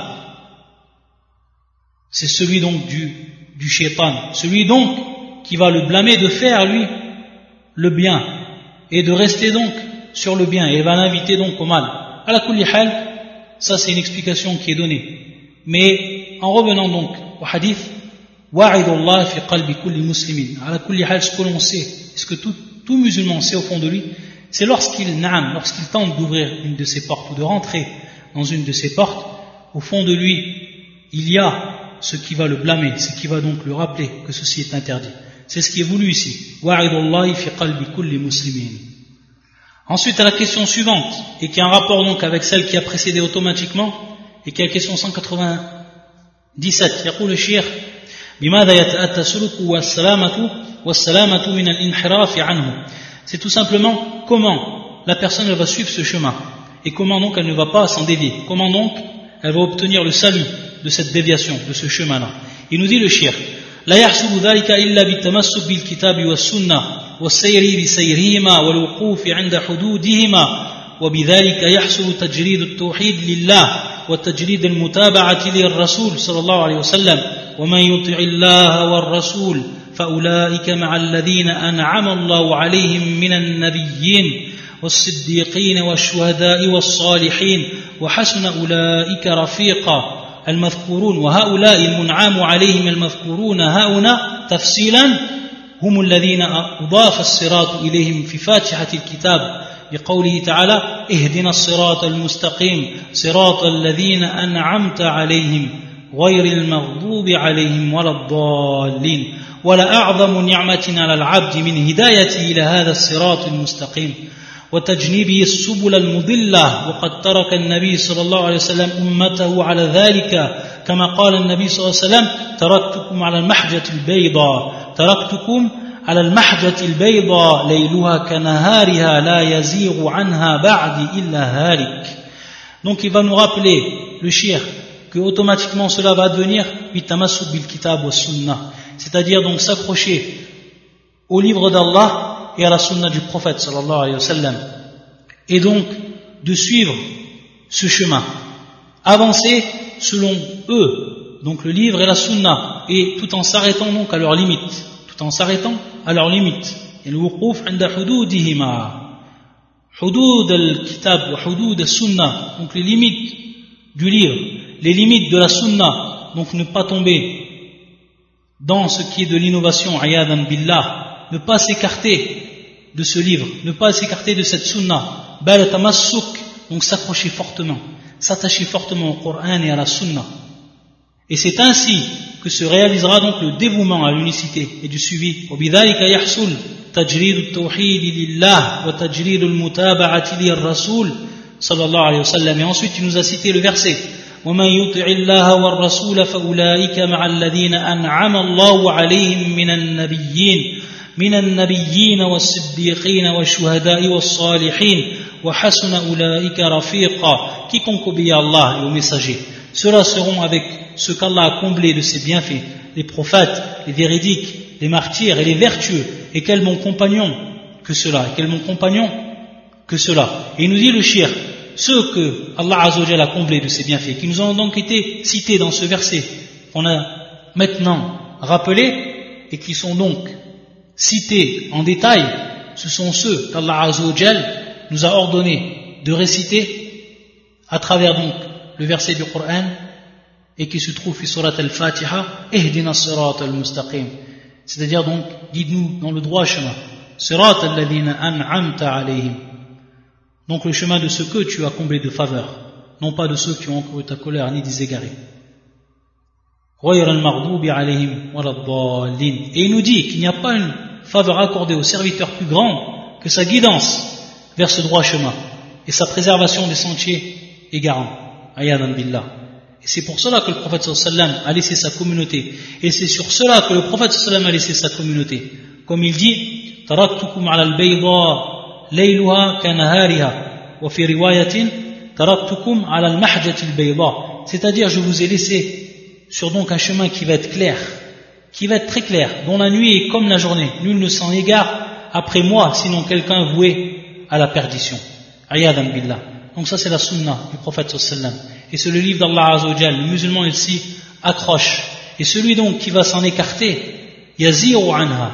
c'est celui donc du, du shaitan, celui donc qui va le blâmer de faire lui le bien et de rester donc sur le bien et va l'inviter donc au mal. Hal, ça c'est une explication qui est donnée. Mais en revenant donc au hadith, ce que l'on sait, ce que tout, tout musulman sait au fond de lui, c'est lorsqu'il na'am, lorsqu'il tente d'ouvrir une de ses portes ou de rentrer dans une de ses portes, au fond de lui, il y a ce qui va le blâmer, ce qui va donc lui rappeler que ceci est interdit. C'est ce qui est voulu ici. Ensuite, à la question suivante, et qui a un rapport donc avec celle qui a précédé automatiquement, et qui est la question 197. يقول الشيخ بماذا يتأتى سلوك والسلامة والسلامة من الانحراف عنه C'est tout simplement comment la personne va suivre ce chemin et comment donc elle ne va pas s'en dévier. Comment donc elle va obtenir le salut de cette déviation, de ce chemin-là. Il nous dit le shir, لا يحصل ذلك إلا بالتمسك بالكتاب والسنة والسير بسيرهما والوقوف عند حدودهما وبذلك يحصل تجريد التوحيد لله وتجريد المتابعة للرسول صلى الله عليه وسلم ومن يطع الله والرسول فأولئك مع الذين أنعم الله عليهم من النبيين والصديقين والشهداء والصالحين وحسن أولئك رفيقا. المذكورون وهؤلاء المنعم عليهم المذكورون هؤلاء تفصيلا هم الذين أضاف الصراط إليهم في فاتحة الكتاب بقوله تعالى اهدنا الصراط المستقيم صراط الذين أنعمت عليهم غير المغضوب عليهم ولا الضالين ولا أعظم نعمة على العبد من هدايته إلى هذا الصراط المستقيم. وتجنيبه السبل المضلة وقد ترك النبي صلى الله عليه وسلم أمته على ذلك. كما قال النبي صلى الله عليه وسلم تركتكم على المحجة البيضاء تركتكم على المحجة البيضاء ليلها كنهارها لا يزيغ عنها بعد إلا هالك. Donc il va nous rappeler, le shir, que automatiquement cela va devenir bil kitab wa sunnah, c'est-à-dire donc s'accrocher au livre d'Allah et à la sunna du prophète sallallahu alayhi wa sallam. Et donc de suivre ce chemin. Avancer selon eux, donc le livre et la sunna, et tout en s'arrêtant donc à leurs limites. Tout en s'arrêtant à leurs limites. Donc les limites du livre, les limites de la sunna. Donc ne pas tomber dans ce qui est de l'innovation, ayadan billah, ne pas s'écarter de ce livre, ne pas s'écarter de cette sunna, donc s'accrocher fortement, s'attacher fortement au Coran et à la sunna. Et c'est ainsi que se réalisera donc le dévouement à l'unicité et du suivi. تجريد التوحيد لله وتجريد المتابعة للرسول صلى الله عليه وسلم et ensuite il nous a cité le verset ومن يطع الله والرسول فأولئك مع الذين أنعم الله عليهم من النبيين من النبيين والصديقين والشهداء والصالحين وحسن أولئك رفيقا quiconque obéit à Allah et aux messagers ceux-là avec ce qu'Allah a comblé de ses bienfaits les prophètes, les véridiques, les martyrs et les vertueux et quel bon compagnon que cela, et quel bon compagnon que cela. Et il nous dit le shir, ceux que Allah Azzawajal a comblés de ses bienfaits, qui nous ont donc été cités dans ce verset, qu'on a maintenant rappelé, et qui sont donc cités en détail, ce sont ceux qu'Allah Azzawajal nous a ordonné de réciter à travers donc le verset du Coran et qui se trouve sur surat al-Fatiha Ihdina sirat al-mustaqim. C'est-à-dire donc guide-nous dans le droit chemin. Sirat alladhina an'amta alayhim donc le chemin de ceux que tu as comblé de faveur non pas de ceux qui ont encouru ta colère ni des égarés Et il nous dit qu'il n'y a pas une faveur accordée au serviteur plus grande que sa guidance vers ce droit chemin et sa préservation des sentiers égarants. Ayadan billah. Et c'est pour cela que le prophète sallam a laissé sa communauté. Et c'est sur cela que le prophète sallam a laissé sa communauté. Comme il dit, C'est-à-dire, je vous ai laissé sur donc un chemin qui va être clair, qui va être très clair, dont la nuit est comme la journée. Nul ne s'en égare après moi, sinon quelqu'un voué à la perdition. Ayadan billah. Donc ça c'est la sunna du prophète sallam. Et c'est le livre d'Allah Azzawajal. Le musulman s'y accroche. Et celui donc qui va s'en écarter, yaziru anha.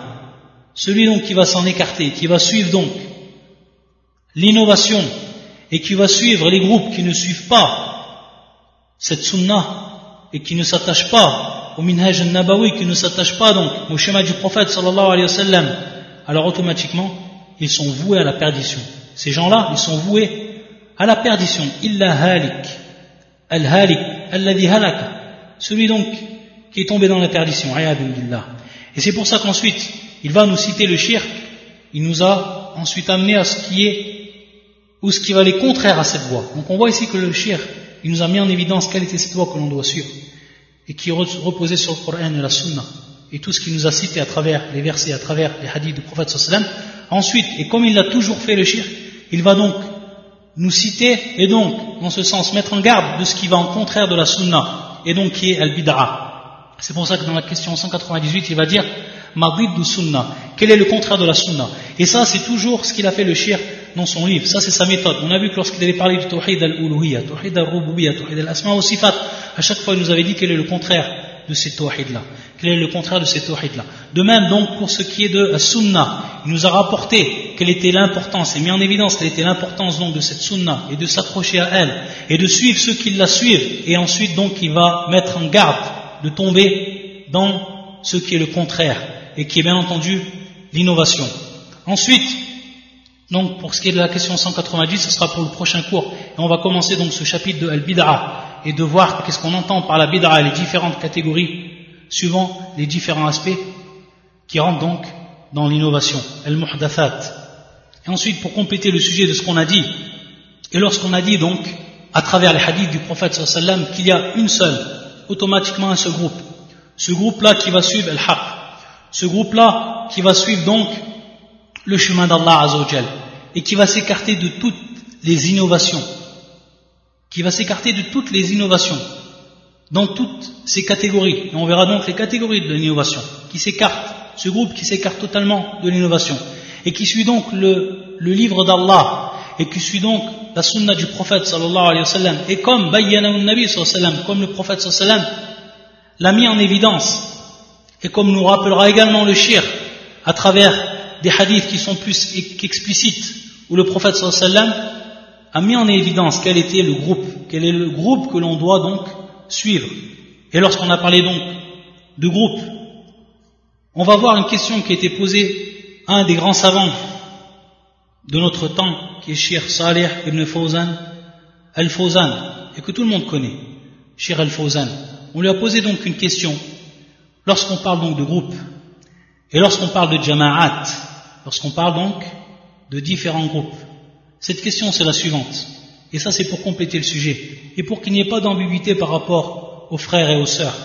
Celui donc qui va s'en écarter, qui va suivre donc l'innovation et qui va suivre les groupes qui ne suivent pas cette sunna et qui ne s'attache pas au minhaj al-nabawi, qui ne s'attache pas donc au schéma du prophète sallallahu alayhi wa alors automatiquement, ils sont voués à la perdition. Ces gens-là, ils sont voués à la perdition. Illa halik, al-halik, alladhi halaka. Celui donc qui est tombé dans la perdition. Et c'est pour ça qu'ensuite, il va nous citer le shirk. Il nous a ensuite amené à ce qui est, ou ce qui va aller contraire à cette voie. Donc on voit ici que le shirk, il nous a mis en évidence quelle était cette voie que l'on doit suivre et qui reposait sur le Coran et la Sunna et tout ce qu'il nous a cité à travers les versets, à travers les hadiths du prophète sallam. Ensuite, et comme il l'a toujours fait le shirk, il va donc nous citer et donc, en ce sens, mettre en garde de ce qui va en contraire de la Sunna et donc qui est al-bid'a. C'est pour ça que dans la question 198, il va dire Madrid du Sunna. Quel est le contraire de la Sunna? Et ça, c'est toujours ce qu'il a fait le shirk dans son livre. Ça, c'est sa méthode. On a vu que lorsqu'il avait parlé du Tawhid al-Uluhiyya, Tawhid al-Rububiyya, Tawhid al-Asma wa Sifat, à chaque fois, il nous avait dit quel est le contraire de ces Tawhid-là. Quel est le contraire de ces Tawhid-là. De même, donc, pour ce qui est de la Sunna, il nous a rapporté quelle était l'importance, et mis en évidence quelle était l'importance donc de cette Sunna, et de s'accrocher à elle, et de suivre ceux qui la suivent, et ensuite, donc, il va mettre en garde de tomber dans ce qui est le contraire, et qui est bien entendu l'innovation. Ensuite, donc, pour ce qui est de la question 190, ce sera pour le prochain cours. Et on va commencer donc ce chapitre de Al-Bid'a et de voir qu'est-ce qu'on entend par la Bid'a, les différentes catégories, suivant les différents aspects qui rentrent donc dans l'innovation, Al-Muhdathat. Et ensuite, pour compléter le sujet de ce qu'on a dit, et lorsqu'on a dit donc, à travers les hadiths du prophète sallam, qu'il y a une seule, automatiquement un seul groupe. Ce groupe-là qui va suivre Al-Haq. Ce groupe-là qui va suivre donc le chemin d'Allah Azzawajal et qui va s'écarter de toutes les innovations, qui va s'écarter de toutes les innovations dans toutes ces catégories. Et on verra donc les catégories de l'innovation qui s'écartent, ce groupe qui s'écarte totalement de l'innovation et qui suit donc le, livre d'Allah et qui suit donc la sunna du prophète sallallahu alayhi wa et comme bayyana nabi sallallahu comme le prophète sallallahu l'a mis en évidence et comme nous rappellera également le shir à travers des hadiths qui sont plus explicites, où le prophète sallam a mis en évidence quel était le groupe, quel est le groupe que l'on doit donc suivre. Et lorsqu'on a parlé donc de groupe, on va voir une question qui a été posée à un des grands savants de notre temps, qui est Shir Salih ibn Fawzan al-Fawzan, et que tout le monde connaît, Shir al-Fawzan. On lui a posé donc une question, lorsqu'on parle donc de groupe, et lorsqu'on parle de jama'at, lorsqu'on parle donc de différents groupes. Cette question, c'est la suivante. Et ça, c'est pour compléter le sujet. Et pour qu'il n'y ait pas d'ambiguïté par rapport aux frères et aux sœurs.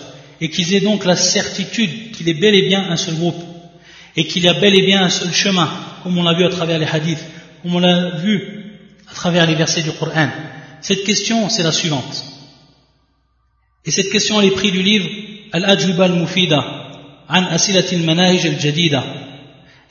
Et qu'ils aient donc la certitude qu'il est bel et bien un seul groupe. Et qu'il y a bel et bien un seul chemin, comme on l'a vu à travers les hadiths, comme on l'a vu à travers les versets du Coran. Cette question, c'est la suivante. Et cette question, elle est prise du livre Al-Ajwiba al-Mufida, An Asilat al-Manahij al-Jadida,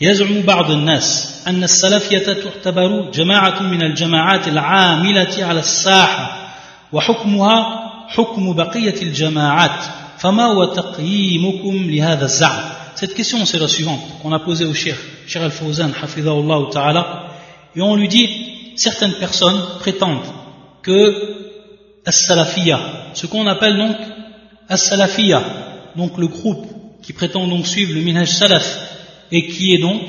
يزعم بعض الناس أن السلفية تعتبر جماعة من الجماعات العاملة على الساحة وحكمها حكم بقية الجماعات فما هو تقييمكم لهذا الزعم Cette question c'est la suivante qu'on a posée au Cheikh, Cheikh Al-Fawzan, Hafidahullah Ta'ala, et on lui dit, certaines personnes prétendent que As-Salafiyya, ce qu'on appelle donc As-Salafiyya, donc le groupe qui prétend donc suivre le minhaj salaf, et qui est donc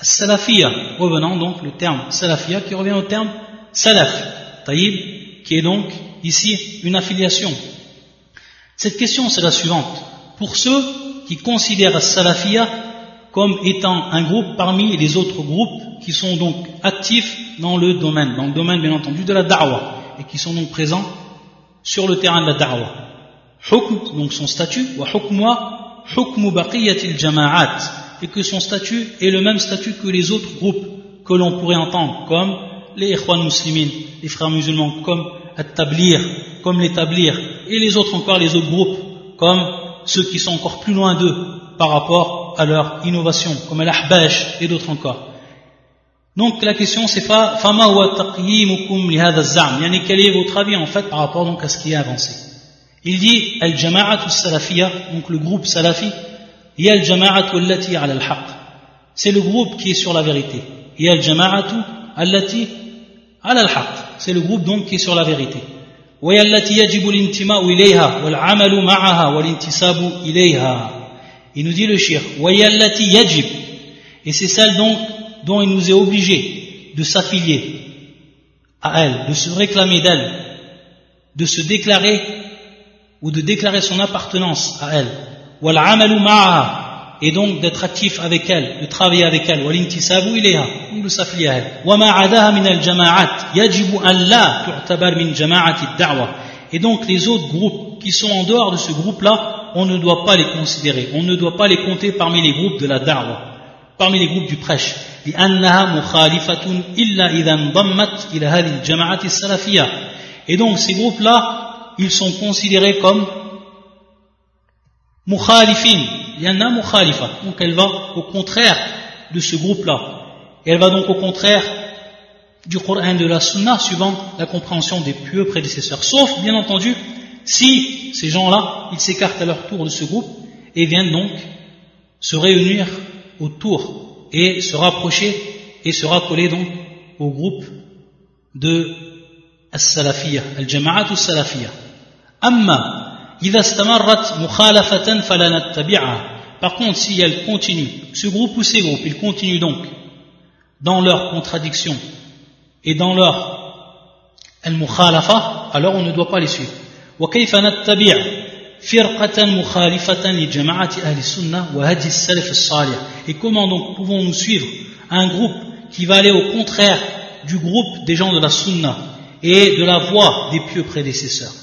salafia, revenant donc le terme salafia qui revient au terme salaf, taïb, qui est donc ici une affiliation. Cette question, c'est la suivante. Pour ceux qui considèrent Salafia comme étant un groupe parmi les autres groupes qui sont donc actifs dans le domaine, dans le domaine bien entendu de la da'wah, et qui sont donc présents sur le terrain de la da'wah. Hukm, donc son statut, wa hukmu baqiyatil jama'at, et que son statut est le même statut que les autres groupes que l'on pourrait entendre, comme les ikhwan muslimin, les frères musulmans, comme at-tablir, comme l'établir, et les autres encore, les autres groupes, comme ceux qui sont encore plus loin d'eux par rapport à leur innovation, comme l'ahbash et d'autres encore. Donc la question c'est pas fama wa taqyimukum li hadha az-zam, yani quel est votre avis en fait par rapport donc à ce qui est avancé? Il dit al-jama'atu salafiyya, donc le groupe salafi, c'est le groupe qui est sur la vérité. C'est le groupe donc qui est sur la vérité. Il nous dit le shir. Et c'est celle donc dont il nous est obligé de s'affilier à elle, de se réclamer d'elle, de se déclarer ou de déclarer son appartenance à elle. Et donc d'être actif avec elle, de travailler avec elle. ou de s'affilier à elle. Et donc les autres groupes qui sont en dehors de ce groupe-là, on ne doit pas les considérer, on ne doit pas les compter parmi les groupes de la da'wah, parmi les groupes du prêche. Et donc ces groupes-là, ils sont considérés comme mukhalifin. Il y en a mukhalifa. Donc elle va au contraire de ce groupe-là. Elle va donc au contraire du Coran de la Sunna suivant la compréhension des pieux prédécesseurs. Sauf, bien entendu, si ces gens-là, ils s'écartent à leur tour de ce groupe et viennent donc se réunir autour et se rapprocher et se raccoler donc au groupe de As-Salafiyya, Al-Jama'at As-Salafiyya. Amma, idha istamarrat mukhalafatan falanattabi'a. Par contre, si elle continue, ce groupe ou ces groupes, ils continuent donc dans leur contradiction et dans leur al-mukhalafa, alors on ne doit pas les suivre. وكيف نتبع فرقة مخالفة لجماعة أهل السنة وهدي السلف الصالح et comment donc pouvons-nous suivre un groupe qui va aller au contraire du groupe des gens de la sunna et de la voie des pieux prédécesseurs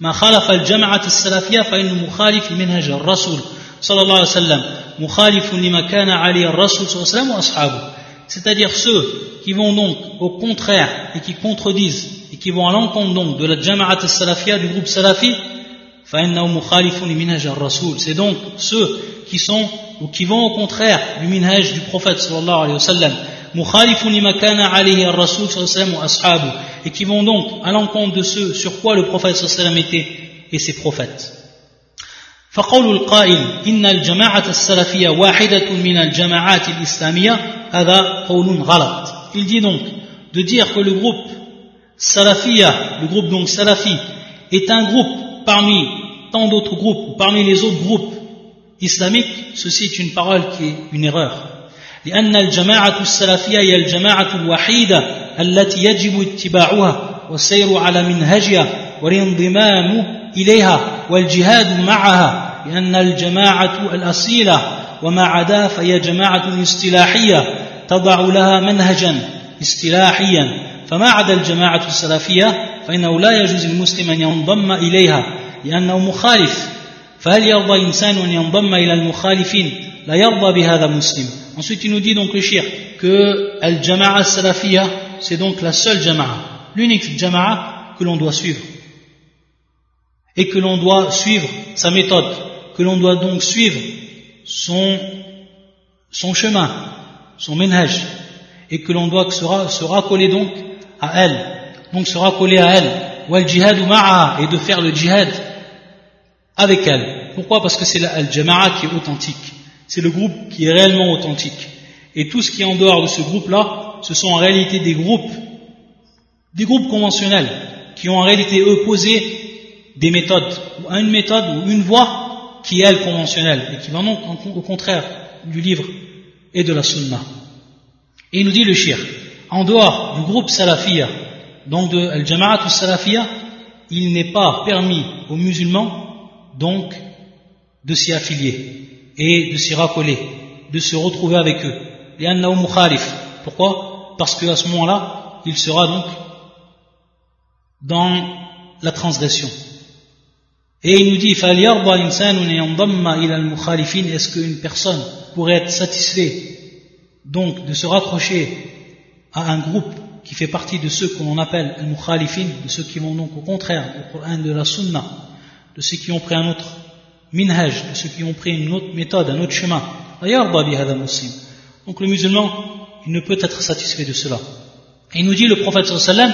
ما خالف الجماعة السلفية فإنه مخالف منهج الرسول صلى الله عليه وسلم مخالف لما كان عليه الرسول صلى الله عليه وسلم وأصحابه c'est-à-dire ceux qui vont donc au contraire et qui contredisent et qui vont à l'encontre donc de la jama'at al-salafiyya du groupe salafi c'est donc ceux qui sont ou qui vont au contraire du minhaj du prophète sallallahu alayhi wa sallam et qui vont donc à l'encontre de ceux sur quoi le prophète sallallahu alayhi wa sallam était et ses prophètes فقول القائل إن الجماعة السلفية واحدة من الجماعات الإسلامية هذا قول غلط il dit donc de dire que le groupe Salafia, le groupe donc Salafi, est un groupe parmi tant d'autres groupes, parmi les autres groupes islamiques, ceci est une parole qui est une erreur. لأن الجماعة السلفية هي الجماعة الوحيدة التي يجب اتباعها والسير على منهجها والانضمام إليها والجهاد معها لأن الجماعة الأصيلة وما عدا فهي جماعة اصطلاحية تضع لها منهجا اصطلاحيا. فما عدا الجماعة السلفية فإنه لا يجوز المسلم أن ينضم إليها لأنه مخالف. فهل يرضى الإنسان أن ينضم إلى المخالفين؟ لا يرضى بهذا مسلم. Ensuite, il nous dit donc le shir que Al-Jama'a Salafiyya, c'est donc la seule Jama'a, l'unique Jama'a que l'on doit suivre. Et que l'on doit suivre sa méthode, que l'on doit donc suivre son, chemin, son ménage, et que l'on doit se, se raccoler donc à elle, donc se raccoler à elle, wal jihad et de faire le djihad avec elle. Pourquoi? Parce que c'est la jama'a qui est authentique, c'est le groupe qui est réellement authentique. Et tout ce qui est en dehors de ce groupe-là, ce sont en réalité des groupes, des groupes conventionnels, qui ont en réalité opposé des méthodes, ou une méthode ou une voie qui est elle conventionnelle, et qui va donc au contraire du livre et de la sunna. Et il nous dit le shir, en dehors du groupe salafia, donc de Al-Jama'at salafia, il n'est pas permis aux musulmans donc de s'y affilier et de s'y raccoler, de se retrouver avec eux. Pourquoi? Parce qu'à ce moment-là, il sera donc dans la transgression. Et il nous dit est-ce qu'une personne pourrait être satisfait donc de se raccrocher à un groupe qui fait partie de ceux qu'on appelle al mukhalifin de ceux qui vont donc au contraire du Coran de la Sunna, de ceux qui ont pris un autre minhaj, de ceux qui ont pris une autre méthode, un autre chemin. Donc le musulman, il ne peut être satisfait de cela. Et il nous dit le prophète sallallahu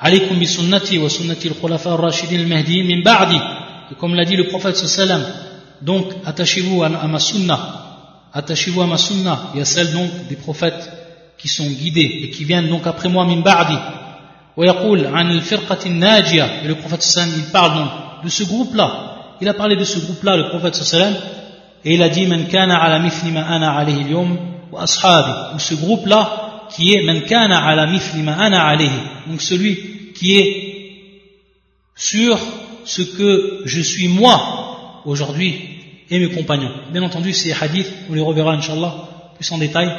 alaykum bi sunnati wa sunnati al-khulafa ar-rashidin al-mahdiyin min ba'di. Comme l'a dit le prophète sallallahu donc attachez-vous à, ma sunna, attachez-vous à ma sunna et à celle donc des prophètes qui sont guidés et qui viennent donc après moi min ba'di. ويقول عن الفرقة الناجية et le prophète sallallahu il parle donc de ce groupe-là. Il a parlé de ce groupe-là, le prophète sallallahu et il a dit man kana ala mithli ma ana alayhi al-yawm ashabi. Ou ce groupe-là qui est ala mithli ma ana alayhi. Donc celui qui est sur ce que je suis moi aujourd'hui et mes compagnons. Bien entendu, ces hadiths, on les reverra, inshallah, plus en détail,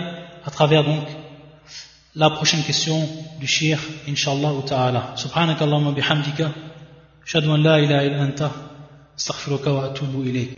à travers donc la prochaine question du shir, inshallah ta'ala. Subhanakallahumma bihamdika, shadu an la ilaha illa anta, astaghfiruka wa atubu ilayk.